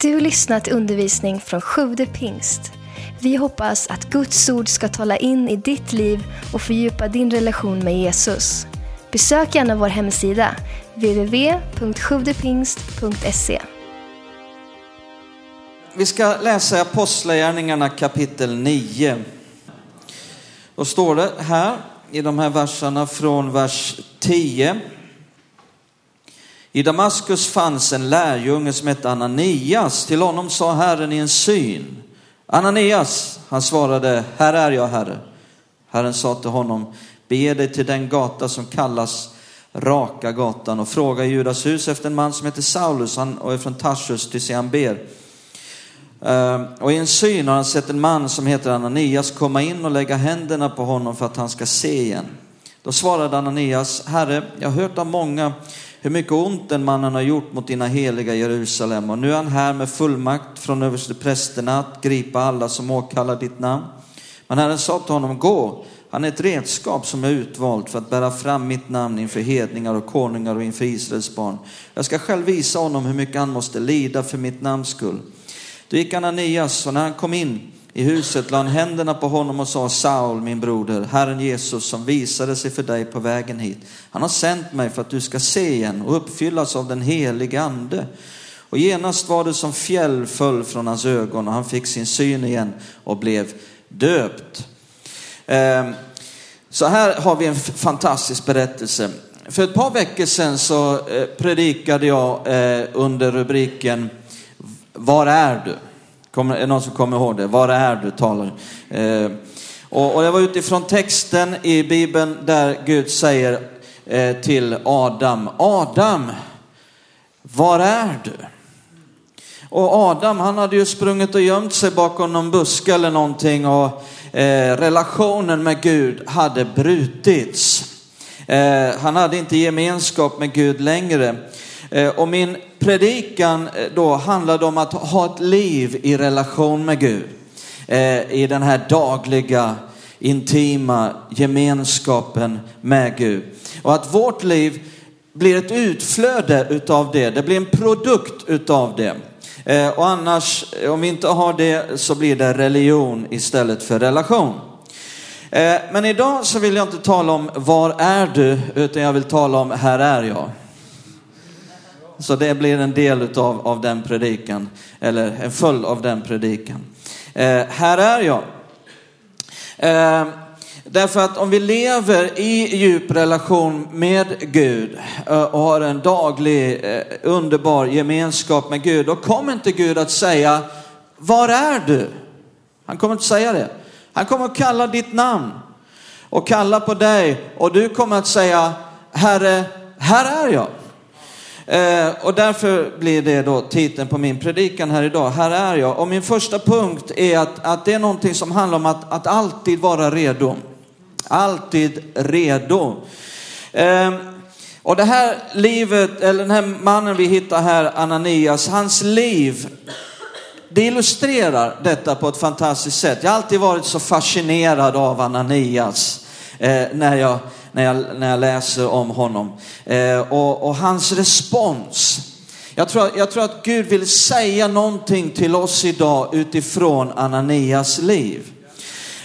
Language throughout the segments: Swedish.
Du lyssnat till undervisning från Sjude pingst. Vi hoppas att Guds ord ska tala in i ditt liv och fördjupa din relation med Jesus. Besök gärna vår hemsida, www.sjuvdepingst.se. Vi ska läsa Apostlagärningarna kapitel 9. Då står det här i de här verserna från vers 10. I Damaskus fanns en lärjunge som hette Ananias. Till honom sa Herren i en syn. Ananias, han svarade, här är jag Herre. Herren sa till honom, bege dig till den gata som kallas Raka gatan och fråga i Judas hus efter en man som heter Saulus han, och är från Tarsus, till se han ber. Ehm, och i en syn har han sett en man som heter Ananias komma in och lägga händerna på honom för att han ska se igen. Då svarade Ananias, Herre, jag har hört av många hur mycket ont den mannen har gjort mot dina heliga Jerusalem. Och nu är han här med fullmakt från översteprästerna att gripa alla som åkallar ditt namn. Men Herren sa till honom, gå, han är ett redskap som är utvalt för att bära fram mitt namn inför hedningar och konungar och inför Israels barn. Jag ska själv visa honom hur mycket han måste lida för mitt namns skull. Då gick Ananias och när han kom in i huset lade han händerna på honom och sa Saul, min broder, Herren Jesus som visade sig för dig på vägen hit. Han har sänt mig för att du ska se igen och uppfyllas av den helige ande. Och genast var det som fjäll föll från hans ögon och han fick sin syn igen och blev döpt. Ehm, så här har vi en fantastisk berättelse. För ett par veckor sedan så eh, predikade jag eh, under rubriken Var är du? Kommer, är det någon som kommer ihåg det? Var är du talar? Eh, och, och det var utifrån texten i Bibeln där Gud säger eh, till Adam, Adam, var är du? Och Adam, han hade ju sprungit och gömt sig bakom någon buske eller någonting och eh, relationen med Gud hade brutits. Eh, han hade inte gemenskap med Gud längre. Eh, och min predikan eh, då handlade om att ha ett liv i relation med Gud. Eh, I den här dagliga, intima gemenskapen med Gud. Och att vårt liv blir ett utflöde utav det. Det blir en produkt utav det. Eh, och annars, om vi inte har det, så blir det religion istället för relation. Men idag så vill jag inte tala om var är du, utan jag vill tala om här är jag. Så det blir en del utav, av den predikan, eller en följd av den predikan. Eh, här är jag. Eh, därför att om vi lever i djup relation med Gud eh, och har en daglig eh, underbar gemenskap med Gud, då kommer inte Gud att säga, var är du? Han kommer inte säga det. Han kommer att kalla ditt namn och kalla på dig och du kommer att säga, Herre, här är jag. Eh, och därför blir det då titeln på min predikan här idag. Här är jag. Och min första punkt är att, att det är någonting som handlar om att, att alltid vara redo. Alltid redo. Ehm, och det här livet, eller den här mannen vi hittar här, Ananias, hans liv, det illustrerar detta på ett fantastiskt sätt. Jag har alltid varit så fascinerad av Ananias eh, när jag när jag, när jag läser om honom. Eh, och, och, hans respons. Jag tror, jag tror att Gud vill säga någonting till oss idag utifrån Ananias liv.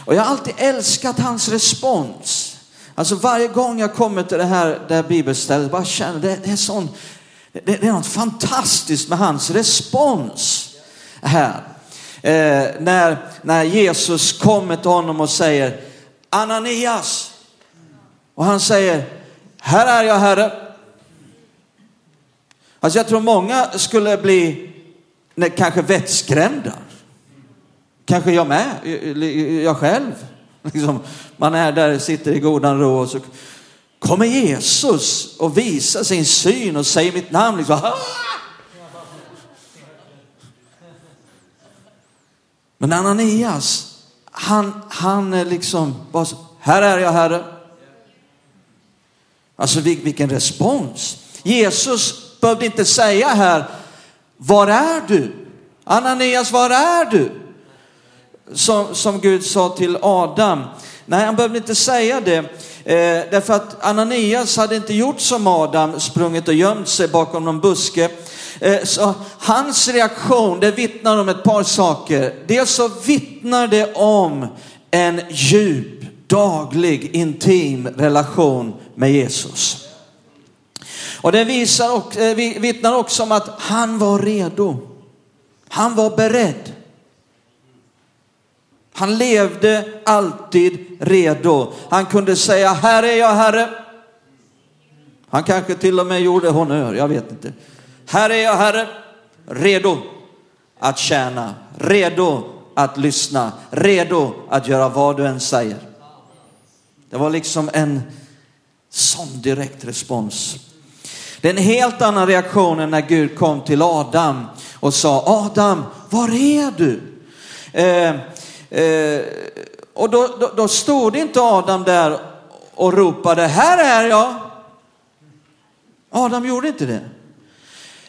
Och jag har alltid älskat hans respons. Alltså varje gång jag kommer till det här, det här bibelstället, bara känner det, det är sån, det, det, är något fantastiskt med hans respons här. Eh, när, när Jesus kommer till honom och säger Ananias, och han säger, här är jag Herre. Alltså jag tror många skulle bli kanske vettskrämda. Kanske jag med, jag själv. Liksom, man är där, sitter i godan ro och så kommer Jesus och visar sin syn och säger mitt namn. Liksom, Men Ananias, han, han är liksom, bara, här är jag Herre. Alltså vilken respons. Jesus behövde inte säga här, var är du? Ananias, var är du? Som, som Gud sa till Adam. Nej, han behövde inte säga det. Eh, därför att Ananias hade inte gjort som Adam, sprungit och gömt sig bakom någon buske. Eh, så hans reaktion, det vittnar om ett par saker. Dels så vittnar det om en djup, daglig, intim relation med Jesus. Och det visar och, eh, vittnar också om att han var redo. Han var beredd. Han levde alltid redo. Han kunde säga, här är jag Herre. Han kanske till och med gjorde honör, jag vet inte. Här är jag Herre, redo att tjäna, redo att lyssna, redo att göra vad du än säger. Det var liksom en sån direkt respons. Det är en helt annan reaktion än när Gud kom till Adam och sa, Adam, var är du? Eh, eh, och då, då, då stod inte Adam där och ropade, här är jag. Adam gjorde inte det.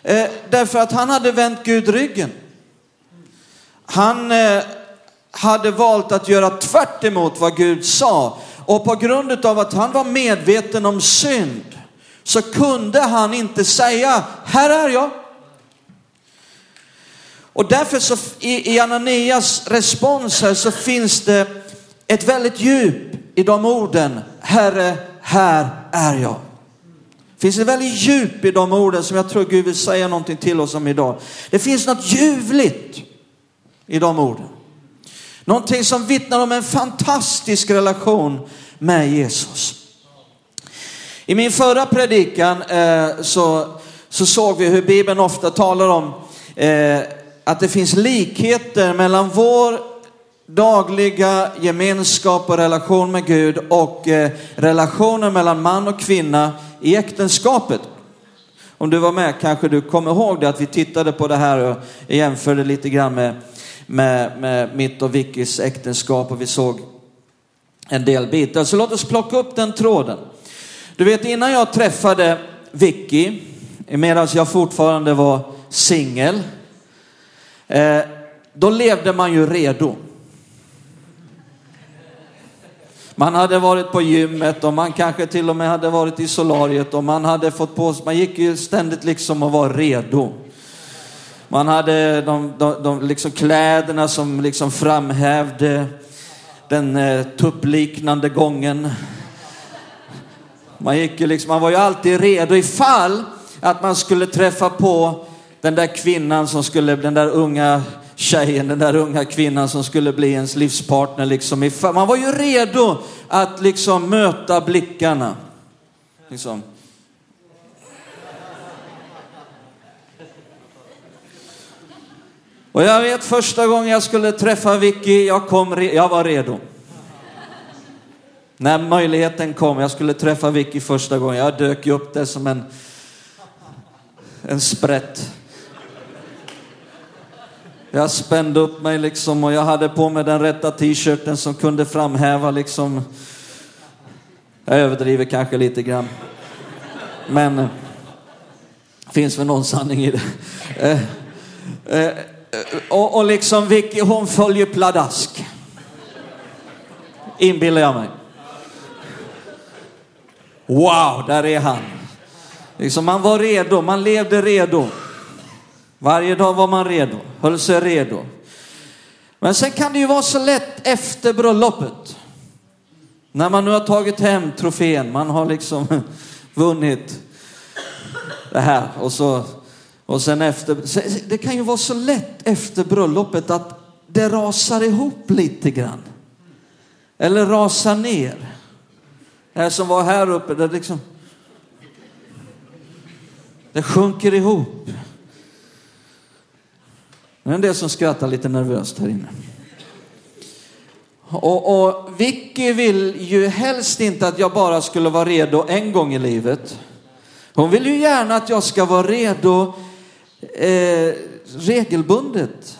Eh, därför att han hade vänt Gud ryggen. Han eh, hade valt att göra tvärt emot vad Gud sa. Och på grund av att han var medveten om synd så kunde han inte säga, här är jag. Och därför så i, i Ananias respons här så finns det ett väldigt djup i de orden, Herre, här är jag. Det finns ett väldigt djup i de orden som jag tror Gud vill säga någonting till oss om idag. Det finns något ljuvligt i de orden. Någonting som vittnar om en fantastisk relation med Jesus. I min förra predikan eh, så, så såg vi hur Bibeln ofta talar om eh, att det finns likheter mellan vår dagliga gemenskap och relation med Gud och eh, relationen mellan man och kvinna i äktenskapet. Om du var med kanske du kommer ihåg det att vi tittade på det här och jämförde lite grann med, med, med mitt och Vickys äktenskap och vi såg en del bitar. Så låt oss plocka upp den tråden. Du vet innan jag träffade Vicky, medan jag fortfarande var singel, eh, då levde man ju redo. Man hade varit på gymmet och man kanske till och med hade varit i solariet och man hade fått på sig, man gick ju ständigt liksom och var redo. Man hade de, de, de liksom kläderna som liksom framhävde den eh, tuppliknande gången. Man, gick ju liksom, man var ju alltid redo ifall att man skulle träffa på den där kvinnan som skulle, den där unga tjejen, den där unga kvinnan som skulle bli ens livspartner. Liksom. Man var ju redo att liksom möta blickarna. Liksom. Och jag vet första gången jag skulle träffa Vicky, jag, kom, jag var redo. När möjligheten kom, jag skulle träffa Vicky första gången, jag dök ju upp där som en, en sprätt. Jag spände upp mig liksom och jag hade på mig den rätta t-shirten som kunde framhäva liksom. Jag överdriver kanske lite grann. Men finns väl någon sanning i det. Eh, eh, Eh, och, och liksom Vicky, hon följer pladask. Inbillar jag mig. Wow, där är han. Liksom man var redo, man levde redo. Varje dag var man redo, höll sig redo. Men sen kan det ju vara så lätt efter bröllopet. När man nu har tagit hem trofén, man har liksom vunnit det här och så och sen efter. Det kan ju vara så lätt efter bröllopet att det rasar ihop lite grann. Eller rasar ner. Det här som var här uppe, det liksom. Det sjunker ihop. Det är en del som skrattar lite nervöst här inne. Och, och Vicky vill ju helst inte att jag bara skulle vara redo en gång i livet. Hon vill ju gärna att jag ska vara redo eh, regelbundet.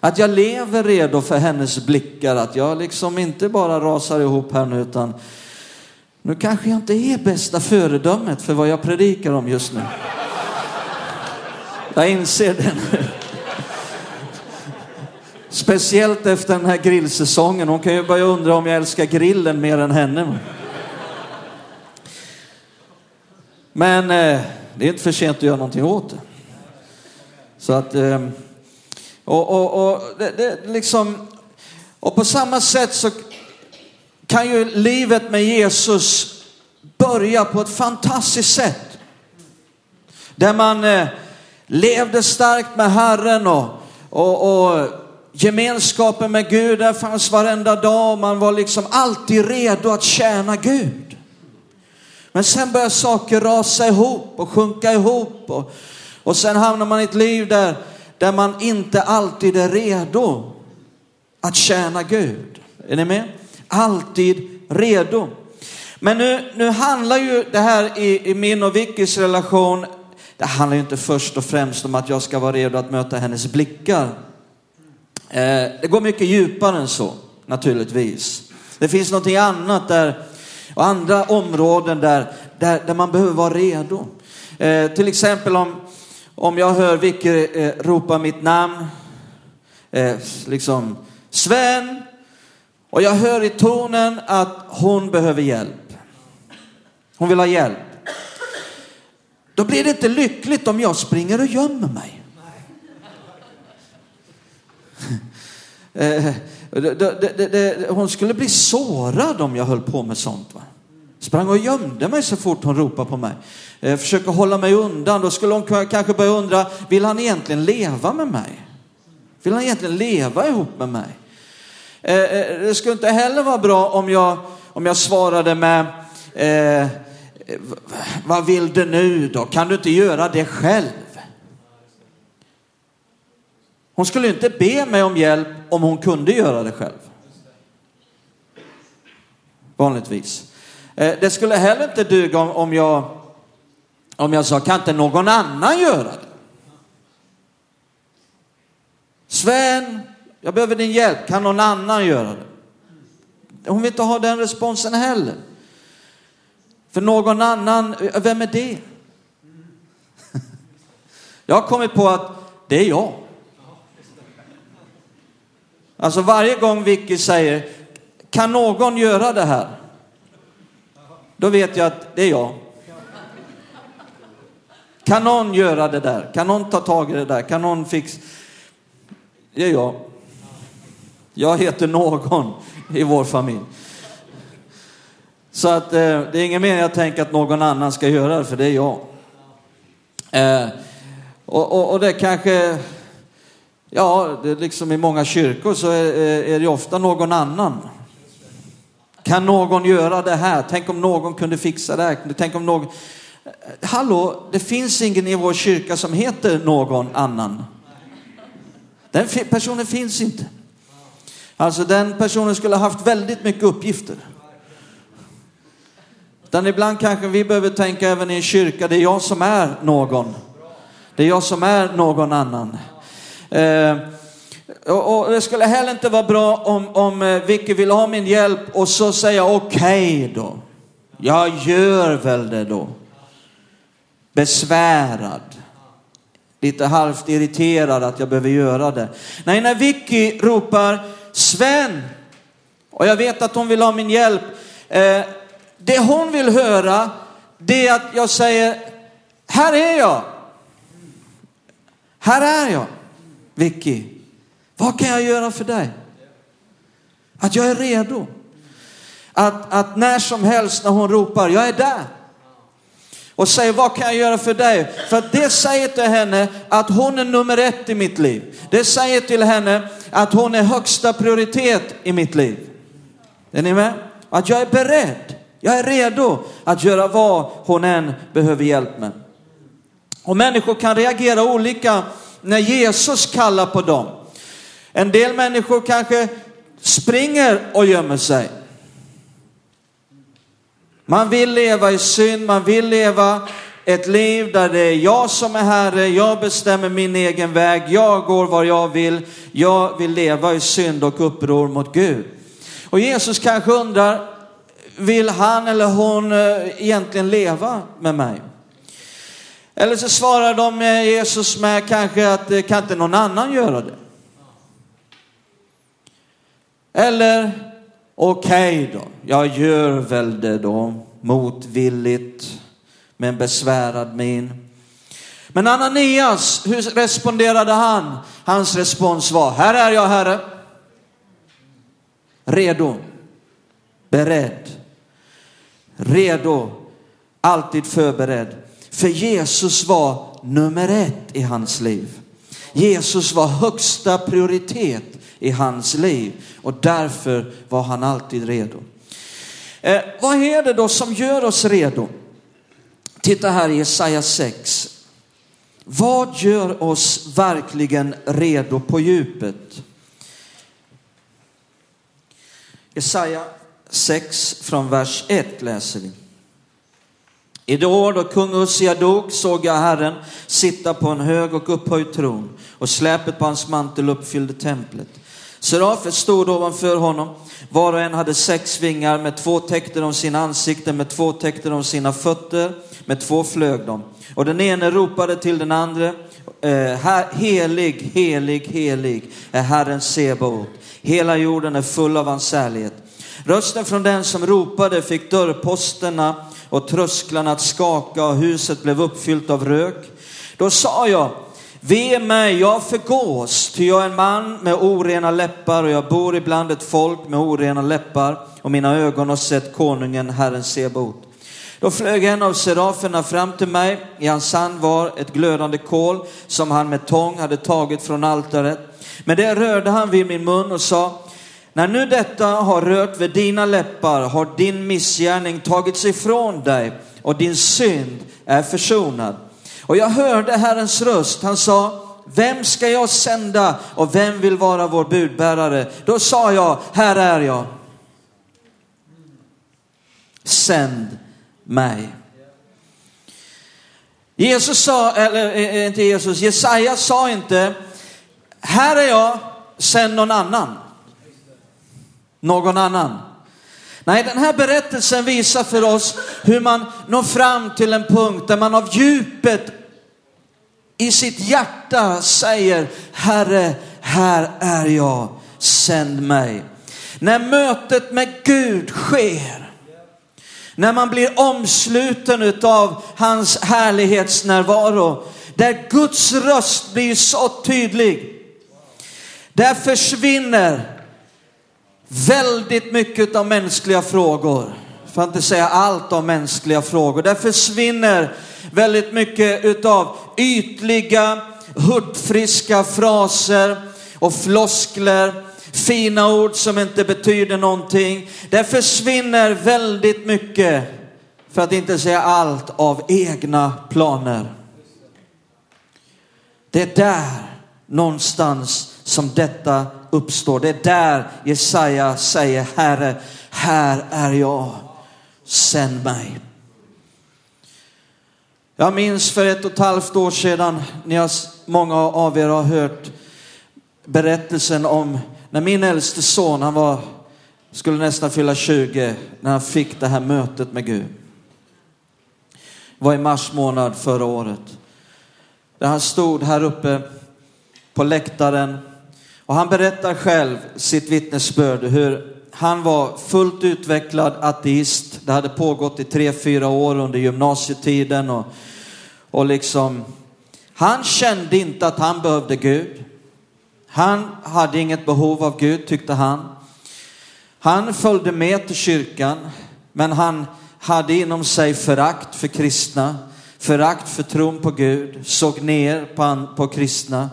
Att jag lever redo för hennes blickar, att jag liksom inte bara rasar ihop här nu utan nu kanske jag inte är bästa föredömet för vad jag predikar om just nu. Jag inser det nu. Speciellt efter den här grillsäsongen. Hon kan ju börja undra om jag älskar grillen mer än henne. Men eh, det är inte för sent att göra någonting åt det. Så att, ehm, och, och, och, det, det, liksom, och på samma sätt så kan ju livet med Jesus börja på ett fantastiskt sätt. Där man eh, levde starkt med Herren och, och, och gemenskapen med Gud där fanns varenda dag. Man var liksom alltid redo att tjäna Gud. Men sen börjar saker rasa ihop och sjunka ihop och, och sen hamnar man i ett liv där, där man inte alltid är redo att tjäna Gud. Är ni med? Alltid redo. Men nu, nu handlar ju det här i, i min och Vickys relation, det handlar ju inte först och främst om att jag ska vara redo att möta hennes blickar. Eh, det går mycket djupare än så, naturligtvis. Det finns någonting annat där, och andra områden där, där, där man behöver vara redo. Eh, till exempel om, om jag hör Vicky eh, ropa mitt namn, eh, liksom Sven, och jag hör i tonen att hon behöver hjälp. Hon vill ha hjälp. Då blir det inte lyckligt om jag springer och gömmer mig. Eh, hon skulle bli sårad om jag höll på med sånt. Va? Sprang och gömde mig så fort hon ropade på mig. Eh, försöker hålla mig undan. Då skulle hon kanske börja undra, vill han egentligen leva med mig? Vill han egentligen leva ihop med mig? Eh, eh, det skulle inte heller vara bra om jag, om jag svarade med, eh, vad vill du nu då? Kan du inte göra det själv? Hon skulle inte be mig om hjälp om hon kunde göra det själv. Vanligtvis. Eh, det skulle heller inte duga om jag, om jag sa, kan inte någon annan göra det? Sven, jag behöver din hjälp, kan någon annan göra det? Hon vill inte ha den responsen heller. För någon annan, eh, vem är det? Jag har kommit på att det är jag. Alltså varje gång Vicky säger, kan någon göra det här? Då vet jag att det är jag. Kan någon göra det där? Kan någon ta tag i det där? Kan någon fixa? Det är jag. Jag heter någon i vår familj. Så att eh, det är ingen mening att tänka att någon annan ska göra det, för det är jag. Eh, och, och, och det kanske Ja, det liksom i många kyrkor så är, eh, är det ofta någon annan. Kan någon göra det här? Tänk om någon kunde fixa det här. Tänk om någon... Hallå, det finns ingen i vår kyrka som heter någon annan. Den personen finns inte. Alltså den personen skulle ha haft väldigt mycket uppgifter. Utan ibland kanske vi behöver tänka även i en kyrka, det är jag som är någon. Det är jag som är någon annan. Eh, och, och, det skulle heller inte vara bra om, om eh, Vicky vill ha min hjälp och så säga okej okay då. Jag gör väl det då. Besvärad. Lite halvt irriterad att jag behöver göra det. Nej, när Vicky ropar Sven och jag vet att hon vill ha min hjälp. Eh, det hon vill höra det är att jag säger, här är jag. Här är jag. Vicky, vad kan jag göra för dig? Att jag är redo. Att, att när som helst när hon ropar, jag är där. Och säger, vad kan jag göra för dig? För det säger till henne att hon är nummer ett i mitt liv. Det säger till henne att hon är högsta prioritet i mitt liv. Är ni med? Att jag är beredd. Jag är redo att göra vad hon än behöver hjälp med. Och människor kan reagera olika när Jesus kallar på dem. En del människor kanske springer och gömmer sig. Man vill leva i synd, man vill leva ett liv där det är jag som är herre, jag bestämmer min egen väg, jag går var jag vill, jag vill leva i synd och uppror mot Gud. Och Jesus kanske undrar, vill han eller hon eh, egentligen leva med mig? Eller så svarar de Jesus med kanske att eh, kan inte någon annan göra det? Eller okej okay då, jag gör väl det då motvilligt med en besvärad min. Men Ananias, hur responderade han? Hans respons var, här är jag Herre. Redo, beredd, redo, alltid förberedd. För Jesus var nummer ett i hans liv. Jesus var högsta prioritet i hans liv och därför var han alltid redo. Eh, vad är det då som gör oss redo? Titta här i Jesaja 6. Vad gör oss verkligen redo på djupet? Jesaja 6 från vers 1 läser vi. I det år då kung Ussia dog såg jag Herren sitta på en hög och upphöjd tron och släpet på hans mantel uppfyllde templet. Serafer stod ovanför honom, var och en hade sex vingar, med två täckte de sina ansikten, med två täckte de sina fötter, med två flög de. Och den ene ropade till den andra, eh, helig, helig, helig är Herren Sebaot. Hela jorden är full av hans härlighet. Rösten från den som ropade fick dörrposterna och trösklarna att skaka och huset blev uppfyllt av rök. Då sa jag, Ve mig, jag förgås, ty jag är en man med orena läppar och jag bor ibland ett folk med orena läppar och mina ögon har sett konungen, Herren Sebot. Då flög en av seraferna fram till mig. I hans hand var ett glödande kol som han med tång hade tagit från altaret. Men det rörde han vid min mun och sa, när nu detta har rört vid dina läppar har din missgärning tagits ifrån dig och din synd är försonad. Och jag hörde Herrens röst. Han sa, vem ska jag sända och vem vill vara vår budbärare? Då sa jag, här är jag. Sänd mig. Jesus sa, eller eh, eh, inte Jesus, Jesaja sa inte, här är jag, sänd någon annan. Någon annan. Nej, den här berättelsen visar för oss hur man når fram till en punkt där man av djupet i sitt hjärta säger, Herre, här är jag, sänd mig. När mötet med Gud sker, när man blir omsluten av hans härlighetsnärvaro, där Guds röst blir så tydlig, där försvinner väldigt mycket av mänskliga frågor. För att inte säga allt om mänskliga frågor. Där försvinner väldigt mycket utav ytliga, hurtfriska fraser och floskler, fina ord som inte betyder någonting. Där försvinner väldigt mycket, för att inte säga allt, av egna planer. Det är där någonstans som detta uppstår. Det är där Jesaja säger, Herre, här är jag, sänd mig. Jag minns för ett och ett halvt år sedan, när många av er har hört berättelsen om när min äldste son, han var, skulle nästan fylla 20, när han fick det här mötet med Gud. Det var i mars månad förra året. Där han stod här uppe på läktaren och han berättar själv sitt vittnesbörd hur han var fullt utvecklad ateist. Det hade pågått i tre, fyra år under gymnasietiden och, och liksom, han kände inte att han behövde Gud. Han hade inget behov av Gud tyckte han. Han följde med till kyrkan, men han hade inom sig förakt för kristna, förakt för tron på Gud, såg ner på, på kristna.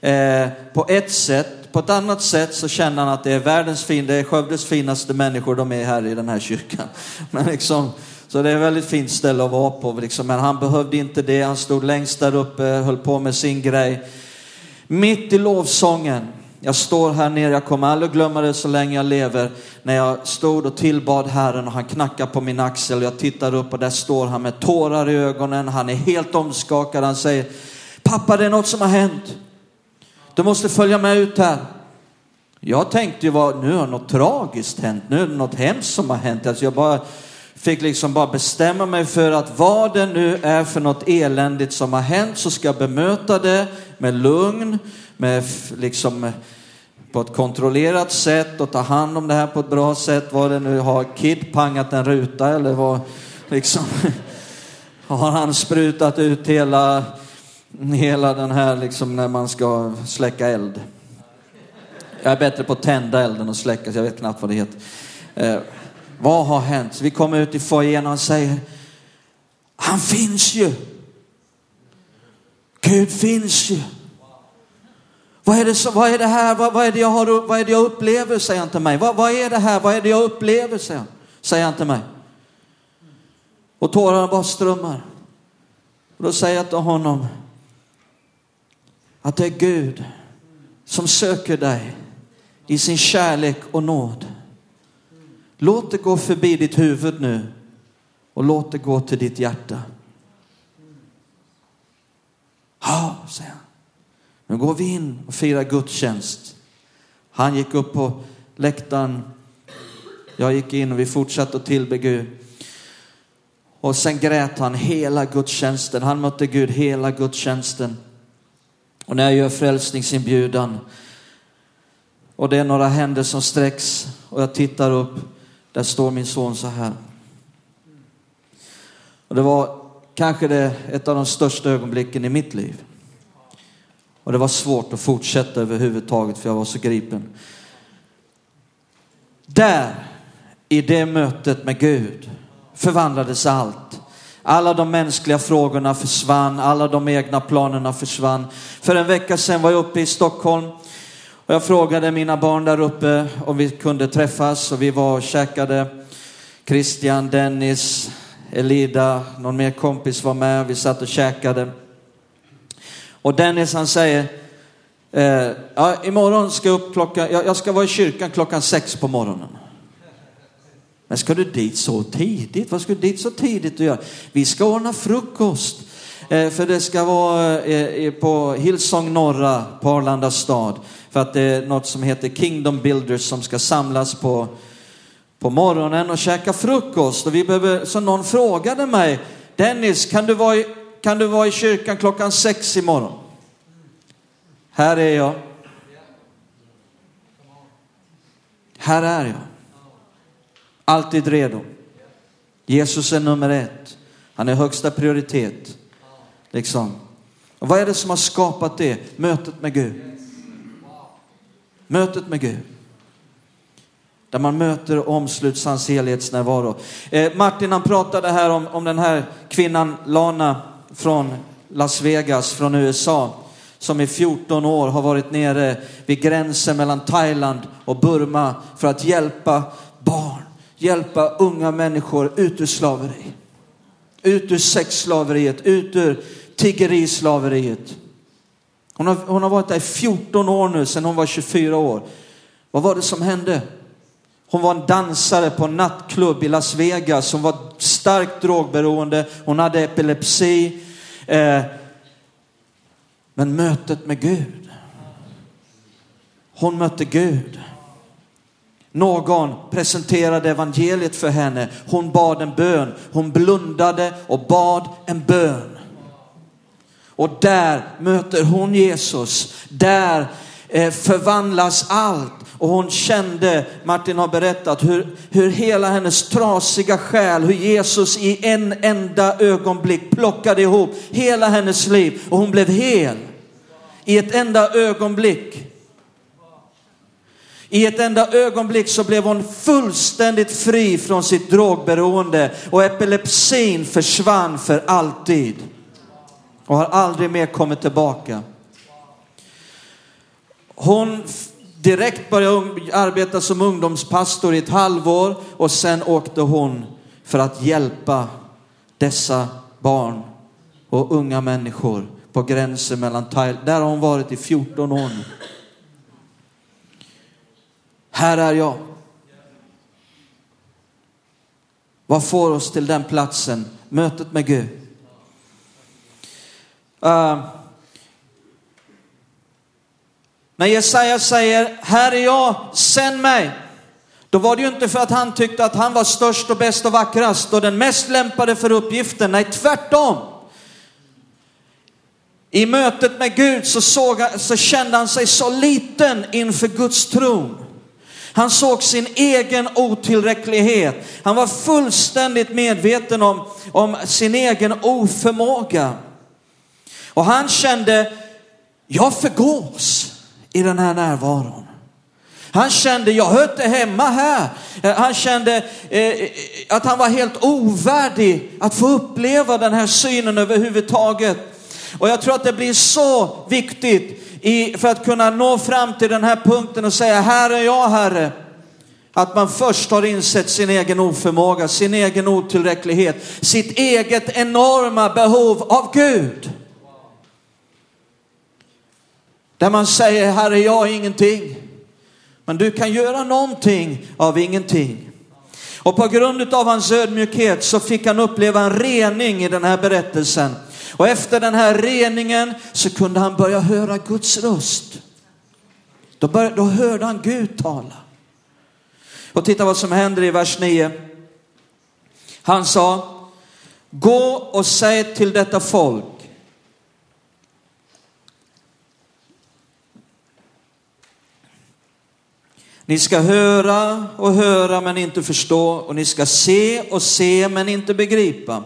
Eh, på ett sätt. På ett annat sätt så känner han att det är världens fin, det är Skövdes finaste människor de är här i den här kyrkan. Men liksom, så det är ett väldigt fint ställe att vara på. Liksom. Men han behövde inte det, han stod längst där uppe, höll på med sin grej. Mitt i lovsången, jag står här nere, jag kommer aldrig glömma det så länge jag lever, när jag stod och tillbad Herren och han knackar på min axel. och Jag tittar upp och där står han med tårar i ögonen, han är helt omskakad, han säger, pappa det är något som har hänt. Du måste följa med ut här. Jag tänkte ju, vad, nu har något tragiskt hänt, nu är det något hemskt som har hänt. Alltså jag bara fick liksom bara bestämma mig för att vad det nu är för något eländigt som har hänt så ska jag bemöta det med lugn, med liksom på ett kontrollerat sätt och ta hand om det här på ett bra sätt. Vad det nu, har Kid pangat en ruta eller vad liksom har han sprutat ut hela, hela den här liksom när man ska släcka eld. Jag är bättre på att tända elden och släcka så jag vet knappt vad det heter. Eh, vad har hänt? vi kommer ut i foajén och han säger, han finns ju. Gud finns ju. Vad är det, så, vad är det här? Vad, vad, är det jag har, vad är det jag upplever? Säger han till mig. Vad, vad är det här? Vad är det jag upplever? Säger han, säger han till mig. Och tårarna bara strömmar. Och då säger jag till honom att det är Gud som söker dig i sin kärlek och nåd. Låt det gå förbi ditt huvud nu och låt det gå till ditt hjärta. Ja, säger han. Nu går vi in och firar gudstjänst. Han gick upp på läktaren. Jag gick in och vi fortsatte att tillbe Gud. Och sen grät han hela gudstjänsten. Han mötte Gud hela gudstjänsten. Och när jag gör frälsningsinbjudan och det är några händer som sträcks och jag tittar upp, där står min son så här. Och det var kanske det, ett av de största ögonblicken i mitt liv. Och det var svårt att fortsätta överhuvudtaget för jag var så gripen. Där, i det mötet med Gud, förvandlades allt. Alla de mänskliga frågorna försvann, alla de egna planerna försvann. För en vecka sedan var jag uppe i Stockholm och jag frågade mina barn där uppe om vi kunde träffas och vi var och käkade. Christian, Dennis, Elida, någon mer kompis var med. Vi satt och käkade. Och Dennis han säger, eh, ja, imorgon ska jag upp klockan, jag, jag ska vara i kyrkan klockan sex på morgonen. Men ska du dit så tidigt? Vad ska du dit så tidigt och göra? Vi ska ordna frukost. Eh, för det ska vara eh, på Hillsong Norra på Arlanda stad. För att det är något som heter Kingdom Builders som ska samlas på, på morgonen och käka frukost. Och vi behöver, så någon frågade mig, Dennis, kan du vara i, kan du vara i kyrkan klockan sex imorgon? Här är jag. Här är jag. Alltid redo. Jesus är nummer ett. Han är högsta prioritet. Liksom. Och vad är det som har skapat det? Mötet med Gud. Mötet med Gud. Där man möter och omsluts hans helhetsnärvaro. Eh, Martin han pratade här om, om den här kvinnan Lana från Las Vegas, från USA som i 14 år har varit nere vid gränsen mellan Thailand och Burma för att hjälpa hjälpa unga människor ut ur slaveri. Ut ur sexslaveriet, ut ur tiggerislaveriet. Hon har, hon har varit där i 14 år nu, sedan hon var 24 år. Vad var det som hände? Hon var en dansare på en nattklubb i Las Vegas. Hon var starkt drogberoende. Hon hade epilepsi. Eh, men mötet med Gud. Hon mötte Gud. Någon presenterade evangeliet för henne. Hon bad en bön. Hon blundade och bad en bön. Och där möter hon Jesus. Där eh, förvandlas allt. Och hon kände, Martin har berättat, hur, hur hela hennes trasiga själ, hur Jesus i en enda ögonblick plockade ihop hela hennes liv och hon blev hel. I ett enda ögonblick. I ett enda ögonblick så blev hon fullständigt fri från sitt drogberoende och epilepsin försvann för alltid och har aldrig mer kommit tillbaka. Hon direkt började um- arbeta som ungdomspastor i ett halvår och sen åkte hon för att hjälpa dessa barn och unga människor på gränsen mellan Thailand. Där har hon varit i 14 år nu. Här är jag. Vad får oss till den platsen? Mötet med Gud. Uh, när Jesaja säger, här är jag, sänd mig. Då var det ju inte för att han tyckte att han var störst och bäst och vackrast och den mest lämpade för uppgiften. Nej, tvärtom. I mötet med Gud så, såg, så kände han sig så liten inför Guds tron. Han såg sin egen otillräcklighet. Han var fullständigt medveten om, om sin egen oförmåga. Och han kände, jag förgås i den här närvaron. Han kände, jag hör inte hemma här. Han kände eh, att han var helt ovärdig att få uppleva den här synen överhuvudtaget. Och jag tror att det blir så viktigt i, för att kunna nå fram till den här punkten och säga, här är jag Herre. Att man först har insett sin egen oförmåga, sin egen otillräcklighet, sitt eget enorma behov av Gud. Där man säger, Herre jag är ingenting. Men du kan göra någonting av ingenting. Och på grund av hans ödmjukhet så fick han uppleva en rening i den här berättelsen. Och efter den här reningen så kunde han börja höra Guds röst. Då, började, då hörde han Gud tala. Och titta vad som händer i vers 9. Han sa, gå och säg till detta folk Ni ska höra och höra men inte förstå och ni ska se och se men inte begripa.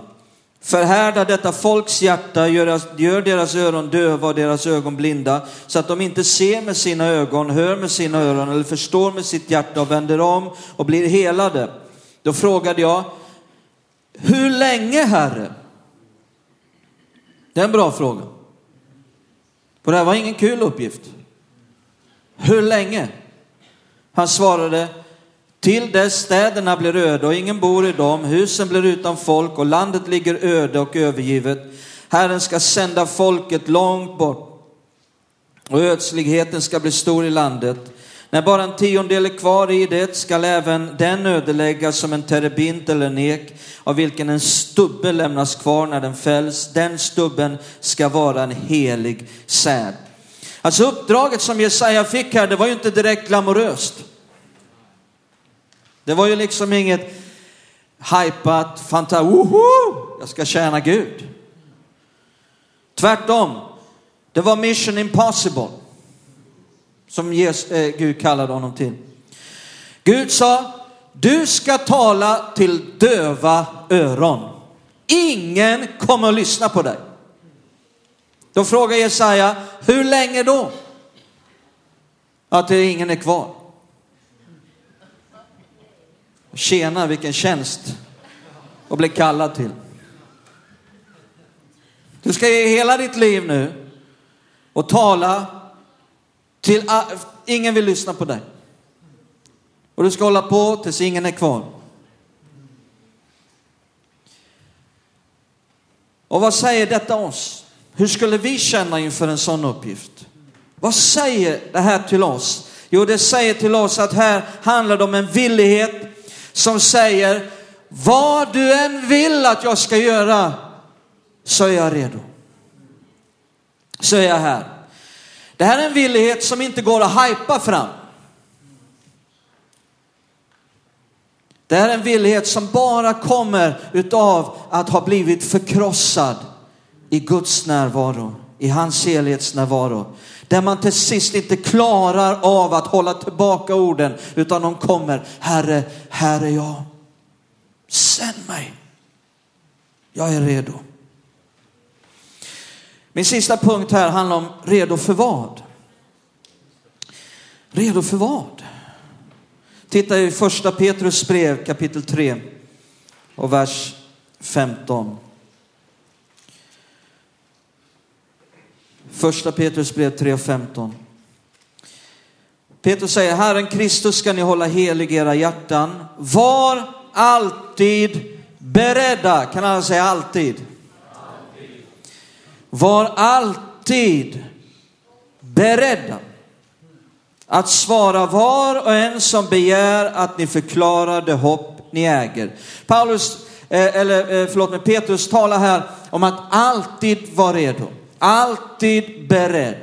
Förhärda detta folks hjärta, gör deras öron döva och deras ögon blinda, så att de inte ser med sina ögon, hör med sina öron eller förstår med sitt hjärta och vänder om och blir helade. Då frågade jag, hur länge Herre? Det är en bra fråga. För det här var ingen kul uppgift. Hur länge? Han svarade, till dess städerna blir öde och ingen bor i dem, husen blir utan folk och landet ligger öde och övergivet. Herren ska sända folket långt bort och ödsligheten ska bli stor i landet. När bara en tiondel är kvar i det skall även den ödeläggas som en terebint eller en ek, av vilken en stubbe lämnas kvar när den fälls. Den stubben ska vara en helig säd. Alltså uppdraget som Jesaja fick här, det var ju inte direkt glamoröst. Det var ju liksom inget hajpat fanta, woho, jag ska tjäna Gud. Tvärtom, det var mission impossible. Som Jesus, eh, Gud kallade honom till. Gud sa, du ska tala till döva öron. Ingen kommer att lyssna på dig. Då frågar Jesaja, hur länge då? Att det ingen är kvar. Tjena vilken tjänst att bli kallad till. Du ska ge hela ditt liv nu och tala till, ingen vill lyssna på dig. Och du ska hålla på tills ingen är kvar. Och vad säger detta oss? Hur skulle vi känna inför en sån uppgift? Vad säger det här till oss? Jo, det säger till oss att här handlar det om en villighet som säger, vad du än vill att jag ska göra, så är jag redo. Så är jag här. Det här är en villighet som inte går att hypa fram. Det här är en villighet som bara kommer utav att ha blivit förkrossad i Guds närvaro, i hans helighetsnärvaro. Där man till sist inte klarar av att hålla tillbaka orden utan de kommer, Herre, här är jag. Sänd mig. Jag är redo. Min sista punkt här handlar om redo för vad? Redo för vad? Titta i första Petrus brev kapitel 3 och vers 15. Första Petrus brev 3.15. Petrus säger, Herren Kristus ska ni hålla helig era hjärtan. Var alltid beredda. Kan alla säga alltid? alltid? Var alltid beredda att svara var och en som begär att ni förklarar det hopp ni äger. Paulus, eh, eller eh, förlåt mig, Petrus talar här om att alltid vara redo. Alltid beredd.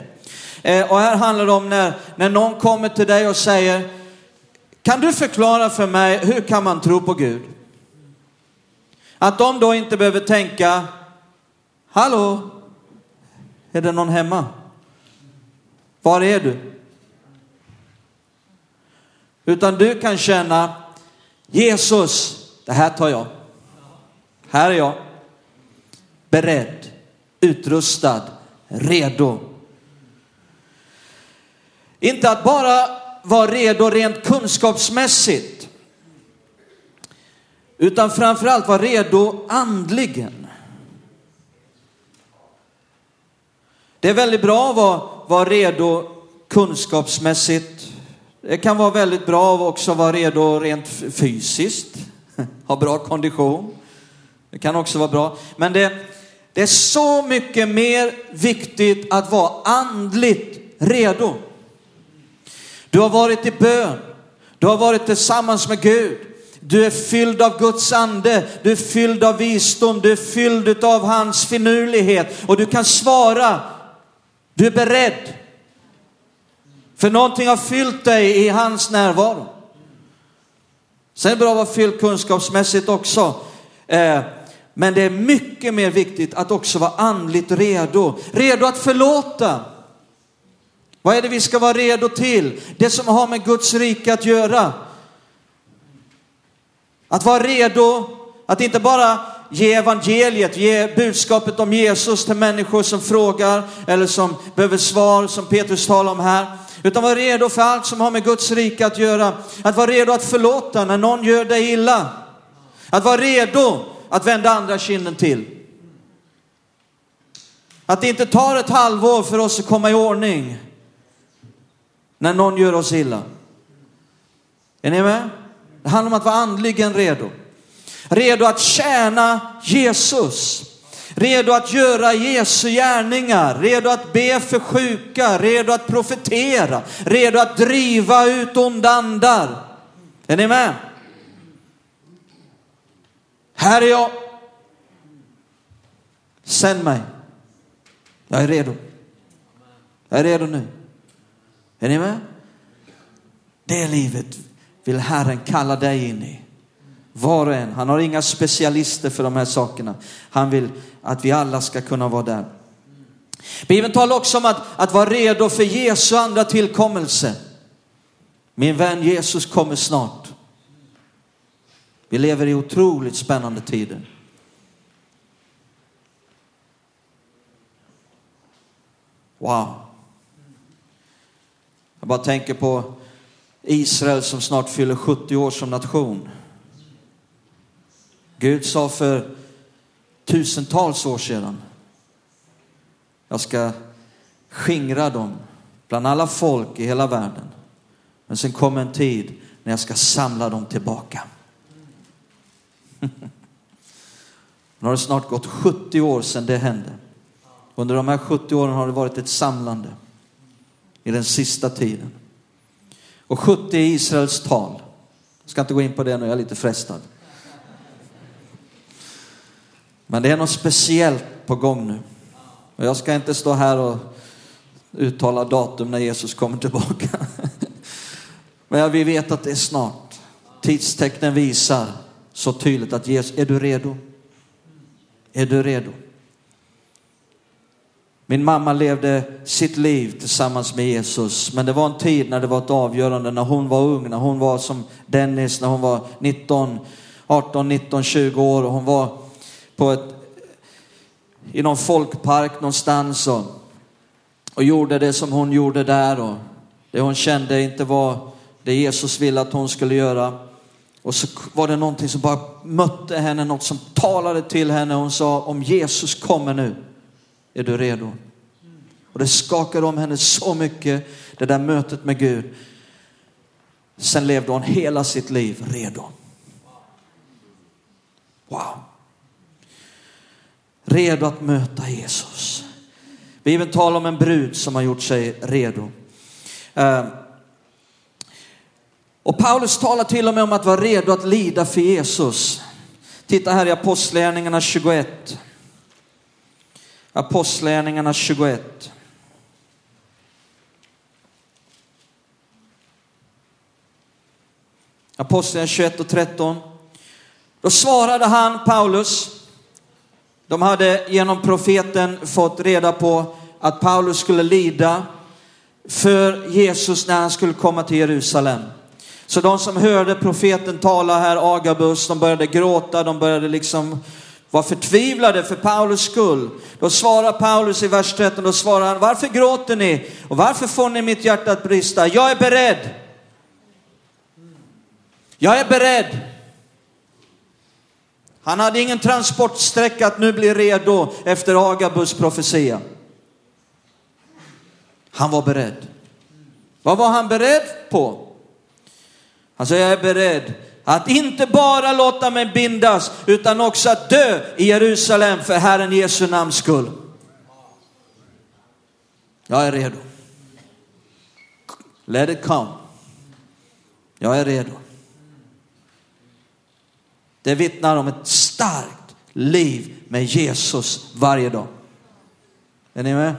Eh, och här handlar det om när, när någon kommer till dig och säger, kan du förklara för mig, hur kan man tro på Gud? Att de då inte behöver tänka, hallå, Är det någon hemma? Var är du? Utan du kan känna Jesus, det här tar jag. Här är jag. Beredd, utrustad, redo. Inte att bara vara redo rent kunskapsmässigt. Utan framförallt vara redo andligen. Det är väldigt bra att vara, vara redo kunskapsmässigt. Det kan vara väldigt bra att också vara redo rent fysiskt, ha bra kondition. Det kan också vara bra. Men det, det är så mycket mer viktigt att vara andligt redo. Du har varit i bön. Du har varit tillsammans med Gud. Du är fylld av Guds ande, du är fylld av visdom, du är fylld av hans finurlighet och du kan svara. Du är beredd. För någonting har fyllt dig i hans närvaro. Sen är det bra att vara fylld kunskapsmässigt också. Eh, men det är mycket mer viktigt att också vara andligt redo. Redo att förlåta. Vad är det vi ska vara redo till? Det som har med Guds rike att göra. Att vara redo att inte bara ge evangeliet, ge budskapet om Jesus till människor som frågar eller som behöver svar, som Petrus talar om här. Utan vara redo för allt som har med Guds rike att göra. Att vara redo att förlåta när någon gör dig illa. Att vara redo att vända andra kinden till. Att det inte tar ett halvår för oss att komma i ordning när någon gör oss illa. Är ni med? Det handlar om att vara andligen redo. Redo att tjäna Jesus. Redo att göra Jesu gärningar, redo att be för sjuka, redo att profetera, redo att driva ut onda andar. Är ni med? Här är jag. Sänd mig. Jag är redo. Jag är redo nu. Är ni med? Det livet vill Herren kalla dig in i. Var och en. Han har inga specialister för de här sakerna. Han vill att vi alla ska kunna vara där. Bibeln talar också om att, att vara redo för Jesu andra tillkommelse. Min vän Jesus kommer snart. Vi lever i otroligt spännande tider. Wow. Jag bara tänker på Israel som snart fyller 70 år som nation. Gud sa för tusentals år sedan, jag ska skingra dem bland alla folk i hela världen. Men sen kommer en tid när jag ska samla dem tillbaka. Nu har det snart gått 70 år sedan det hände. Under de här 70 åren har det varit ett samlande i den sista tiden. Och 70 är Israels tal. Jag ska inte gå in på det nu, jag är lite frestad. Men det är något speciellt på gång nu. Och jag ska inte stå här och uttala datum när Jesus kommer tillbaka. Men vi vet att det är snart. Tidstecknen visar så tydligt att Jesus, är du redo? Är du redo? Min mamma levde sitt liv tillsammans med Jesus, men det var en tid när det var ett avgörande, när hon var ung, när hon var som Dennis, när hon var 19, 18, 19, 20 år och hon var på ett, i någon folkpark någonstans och, och gjorde det som hon gjorde där och det hon kände inte var det Jesus ville att hon skulle göra. Och så var det någonting som bara mötte henne, något som talade till henne. Hon sa, om Jesus kommer nu, är du redo? Och det skakade om henne så mycket, det där mötet med Gud. Sen levde hon hela sitt liv redo. Wow. Redo att möta Jesus. Bibeln talar om en brud som har gjort sig redo. Eh, och Paulus talar till och med om att vara redo att lida för Jesus. Titta här i Apostlagärningarna 21. Apostlagärningarna 21. Apostlagärningarna 21 och 13. Då svarade han, Paulus, de hade genom profeten fått reda på att Paulus skulle lida för Jesus när han skulle komma till Jerusalem. Så de som hörde profeten tala här, Agabus, de började gråta, de började liksom vara förtvivlade för Paulus skull. Då svarar Paulus i vers 13, då svarar han, varför gråter ni? Och varför får ni mitt hjärta att brista? Jag är beredd. Jag är beredd. Han hade ingen transportsträcka att nu bli redo efter Agabus profetia. Han var beredd. Vad var han beredd på? Han jag är beredd att inte bara låta mig bindas utan också att dö i Jerusalem för Herren Jesu namns skull. Jag är redo. Let it come. Jag är redo. Det vittnar om ett starkt liv med Jesus varje dag. Är ni med?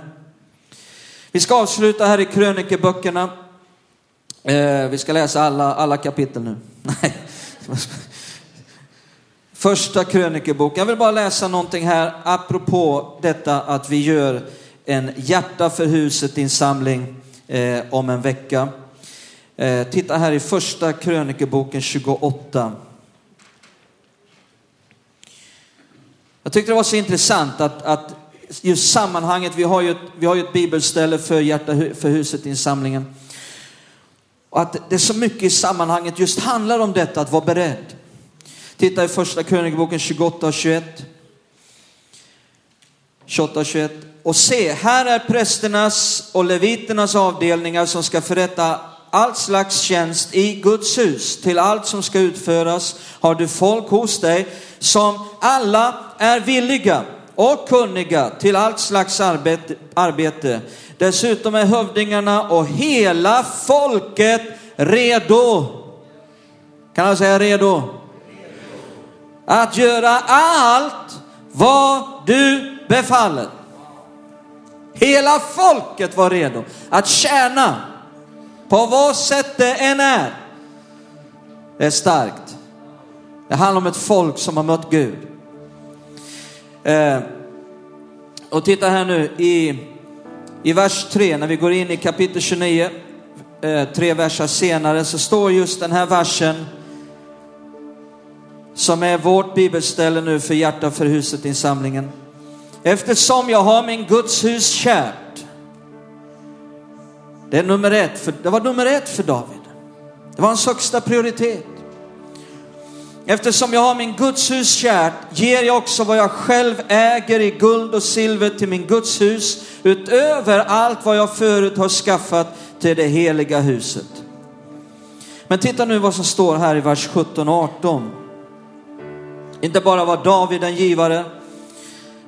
Vi ska avsluta här i krönikeböckerna. Eh, vi ska läsa alla, alla kapitel nu. Nej. Första krönikeboken. Jag vill bara läsa någonting här apropå detta att vi gör en hjärta för huset insamling eh, om en vecka. Eh, titta här i första krönikeboken 28. Jag tyckte det var så intressant att, att just sammanhanget, vi har ju ett, vi har ju ett bibelställe för hjärta för huset insamlingen. Och att det är så mycket i sammanhanget just handlar om detta att vara beredd. Titta i första Krönikboken 28 och 21. 28 och 21. Och se, här är prästernas och leviternas avdelningar som ska förrätta all slags tjänst i Guds hus. Till allt som ska utföras har du folk hos dig som alla är villiga och kunniga till allt slags arbete. arbete. Dessutom är hövdingarna och hela folket redo. Kan jag säga redo? Att göra allt vad du befaller. Hela folket var redo att tjäna på vad sätt det än är. Det är starkt. Det handlar om ett folk som har mött Gud. Eh, och titta här nu i, i vers 3, när vi går in i kapitel 29, eh, tre verser senare, så står just den här versen som är vårt bibelställe nu för hjärta för huset insamlingen. Eftersom jag har min Guds hus kärt. Det, är nummer ett för, det var nummer ett för David. Det var hans högsta prioritet. Eftersom jag har min Guds hus kärt ger jag också vad jag själv äger i guld och silver till min Guds hus utöver allt vad jag förut har skaffat till det heliga huset. Men titta nu vad som står här i vers 17 och 18. Inte bara var David en givare,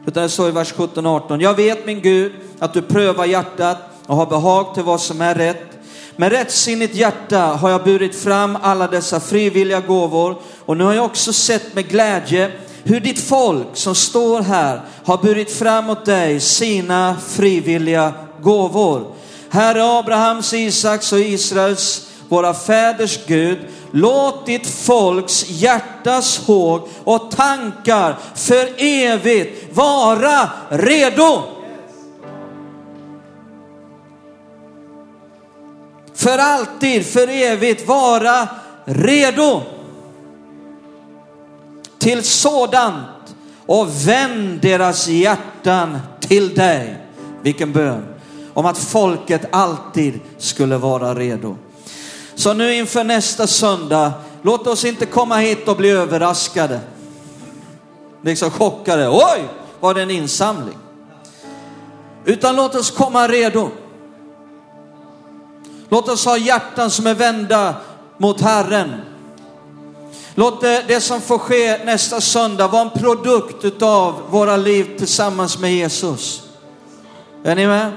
utan det står i vers 17 och 18. Jag vet min Gud att du prövar hjärtat och har behag till vad som är rätt med rättsinnigt hjärta har jag burit fram alla dessa frivilliga gåvor och nu har jag också sett med glädje hur ditt folk som står här har burit fram åt dig sina frivilliga gåvor. Herre Abrahams, Isaks och Israels, våra fäders Gud, låt ditt folks hjärtas håg och tankar för evigt vara redo för alltid, för evigt vara redo till sådant och vänd deras hjärtan till dig. Vilken bön! Om att folket alltid skulle vara redo. Så nu inför nästa söndag, låt oss inte komma hit och bli överraskade. Liksom chockade. Oj, var det en insamling? Utan låt oss komma redo. Låt oss ha hjärtan som är vända mot Herren. Låt det, det som får ske nästa söndag vara en produkt utav våra liv tillsammans med Jesus. Är ni med?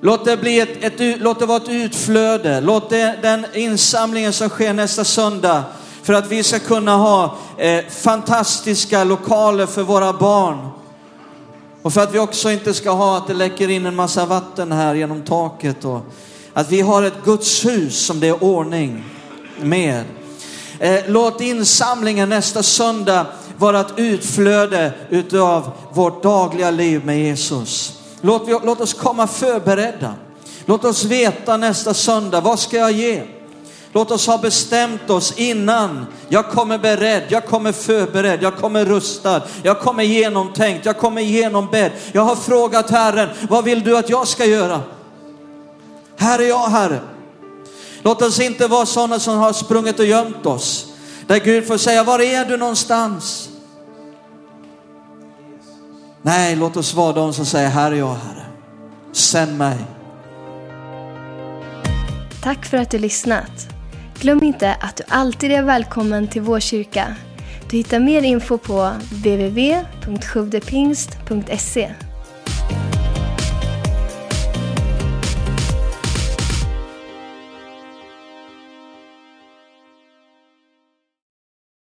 Låt det, bli ett, ett, låt det vara ett utflöde. Låt det, den insamlingen som sker nästa söndag för att vi ska kunna ha eh, fantastiska lokaler för våra barn. Och för att vi också inte ska ha att det läcker in en massa vatten här genom taket. Och, att vi har ett Guds hus som det är ordning med. Eh, låt insamlingen nästa söndag vara ett utflöde utav vårt dagliga liv med Jesus. Låt, vi, låt oss komma förberedda. Låt oss veta nästa söndag, vad ska jag ge? Låt oss ha bestämt oss innan. Jag kommer beredd, jag kommer förberedd, jag kommer rustad, jag kommer genomtänkt, jag kommer genombedd. Jag har frågat Herren, vad vill du att jag ska göra? Här är jag Herre. Låt oss inte vara sådana som har sprungit och gömt oss. Där Gud får säga, var är du någonstans? Nej, låt oss vara de som säger, här är jag Herre. Sänd mig. Tack för att du lyssnat. Glöm inte att du alltid är välkommen till vår kyrka. Du hittar mer info på www.sjuvdepingst.se